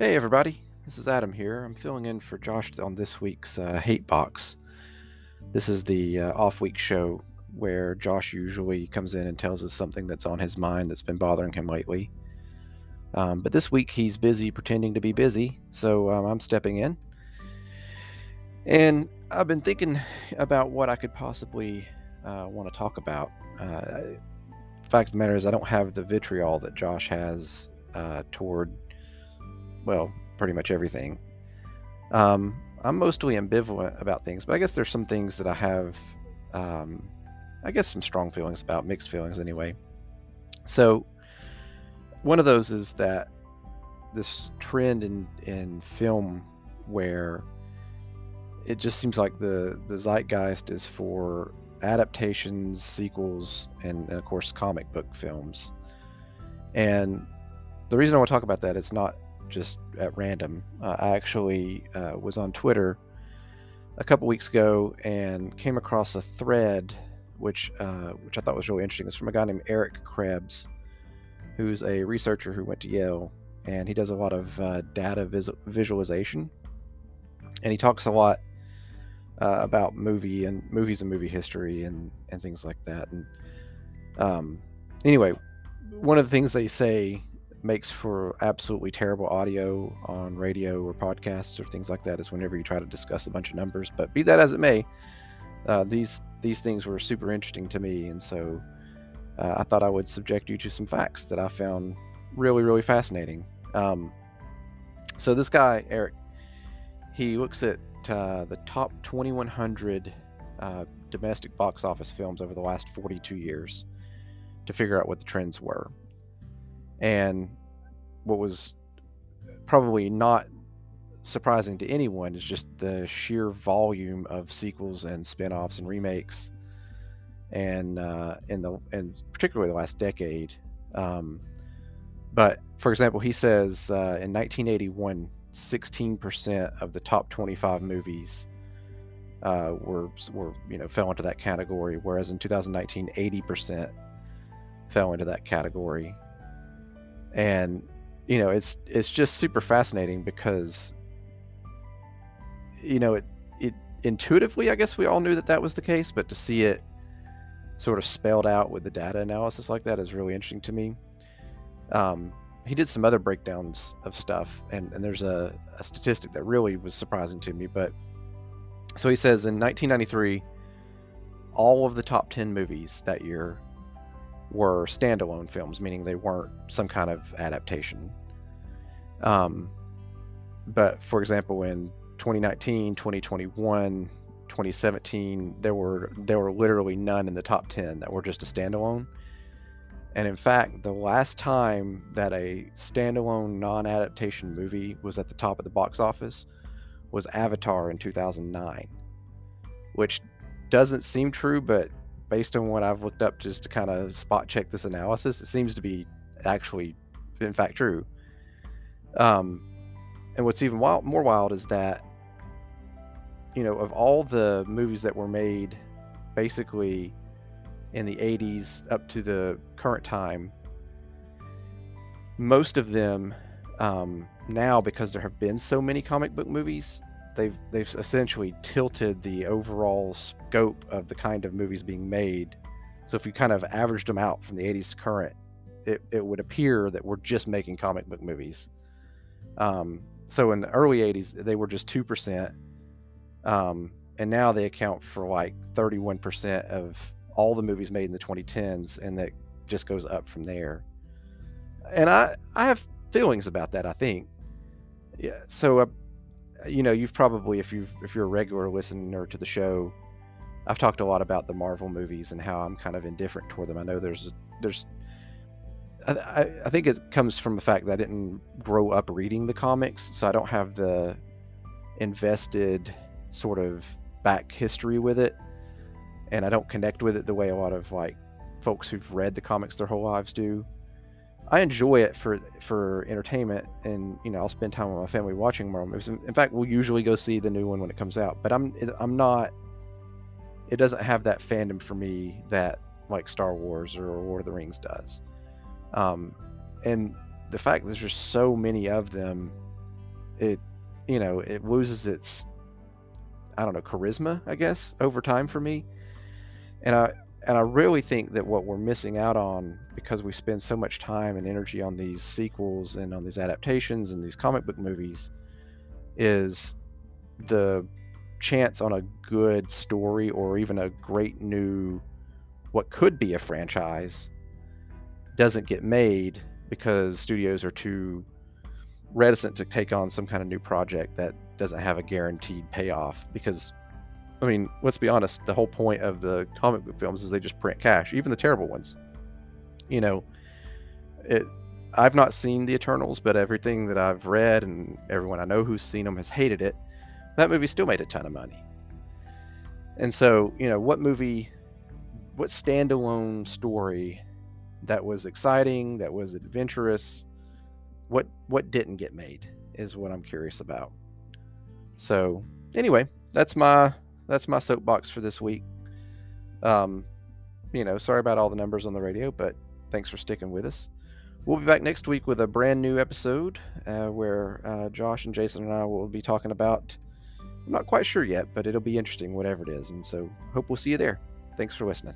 Hey everybody, this is Adam here. I'm filling in for Josh on this week's uh, Hate Box. This is the uh, off week show where Josh usually comes in and tells us something that's on his mind that's been bothering him lately. Um, but this week he's busy pretending to be busy, so um, I'm stepping in. And I've been thinking about what I could possibly uh, want to talk about. Uh, fact of the matter is, I don't have the vitriol that Josh has uh, toward well, pretty much everything. Um, I'm mostly ambivalent about things, but I guess there's some things that I have, um, I guess, some strong feelings about, mixed feelings anyway. So, one of those is that this trend in in film where it just seems like the the zeitgeist is for adaptations, sequels, and, and of course comic book films. And the reason I want to talk about that is not just at random. Uh, I actually uh, was on Twitter a couple weeks ago and came across a thread which uh, which I thought was really interesting. It's from a guy named Eric Krebs, who's a researcher who went to Yale, and he does a lot of uh, data vis- visualization, and he talks a lot uh, about movie and movies and movie history and and things like that. And um, anyway, one of the things they say makes for absolutely terrible audio on radio or podcasts or things like that is whenever you try to discuss a bunch of numbers. But be that as it may, uh, these these things were super interesting to me, and so uh, I thought I would subject you to some facts that I found really really fascinating. Um, so this guy Eric, he looks at uh, the top 2,100 uh, domestic box office films over the last 42 years to figure out what the trends were. And what was probably not surprising to anyone is just the sheer volume of sequels and spin-offs and remakes and uh, in the and particularly the last decade um, but for example he says uh, in 1981 16% of the top 25 movies uh, were were you know fell into that category whereas in 2019 80% fell into that category. And you know it's it's just super fascinating because you know it it intuitively i guess we all knew that that was the case but to see it sort of spelled out with the data analysis like that is really interesting to me. Um, he did some other breakdowns of stuff and, and there's a, a statistic that really was surprising to me but so he says in 1993 all of the top 10 movies that year were standalone films, meaning they weren't some kind of adaptation. Um, but for example, in 2019, 2021, 2017, there were there were literally none in the top 10 that were just a standalone. And in fact, the last time that a standalone non-adaptation movie was at the top of the box office was Avatar in 2009, which doesn't seem true, but based on what I've looked up just to kind of spot check this analysis, it seems to be actually, in fact, true. Um, and what's even wild, more wild is that, you know, of all the movies that were made basically in the 80s up to the current time, most of them um, now, because there have been so many comic book movies, they've they've essentially tilted the overall scope of the kind of movies being made. So if you kind of averaged them out from the 80s to current, it, it would appear that we're just making comic book movies. Um, so in the early 80s, they were just 2%. Um, and now they account for like 31% of all the movies made in the 2010s, and that just goes up from there. And I, I have feelings about that, I think. Yeah. So uh, you know, you've probably, if you if you're a regular listener to the show, I've talked a lot about the Marvel movies and how I'm kind of indifferent toward them. I know there's there's I, I think it comes from the fact that I didn't grow up reading the comics, so I don't have the invested sort of back history with it, and I don't connect with it the way a lot of like folks who've read the comics their whole lives do. I enjoy it for for entertainment, and you know I'll spend time with my family watching Marvel movies. In fact, we'll usually go see the new one when it comes out. But I'm I'm not. It doesn't have that fandom for me that like Star Wars or Lord of the Rings does. Um, and the fact that there's just so many of them, it you know it loses its I don't know charisma I guess over time for me, and I and I really think that what we're missing out on because we spend so much time and energy on these sequels and on these adaptations and these comic book movies is the chance on a good story or even a great new what could be a franchise doesn't get made because studios are too reticent to take on some kind of new project that doesn't have a guaranteed payoff because I mean, let's be honest, the whole point of the comic book films is they just print cash, even the terrible ones. You know, it I've not seen the Eternals, but everything that I've read and everyone I know who's seen them has hated it. That movie still made a ton of money. And so, you know, what movie what standalone story that was exciting, that was adventurous, what what didn't get made is what I'm curious about. So, anyway, that's my that's my soapbox for this week. Um, you know, sorry about all the numbers on the radio, but thanks for sticking with us. We'll be back next week with a brand new episode uh, where uh, Josh and Jason and I will be talking about. I'm not quite sure yet, but it'll be interesting, whatever it is. And so, hope we'll see you there. Thanks for listening.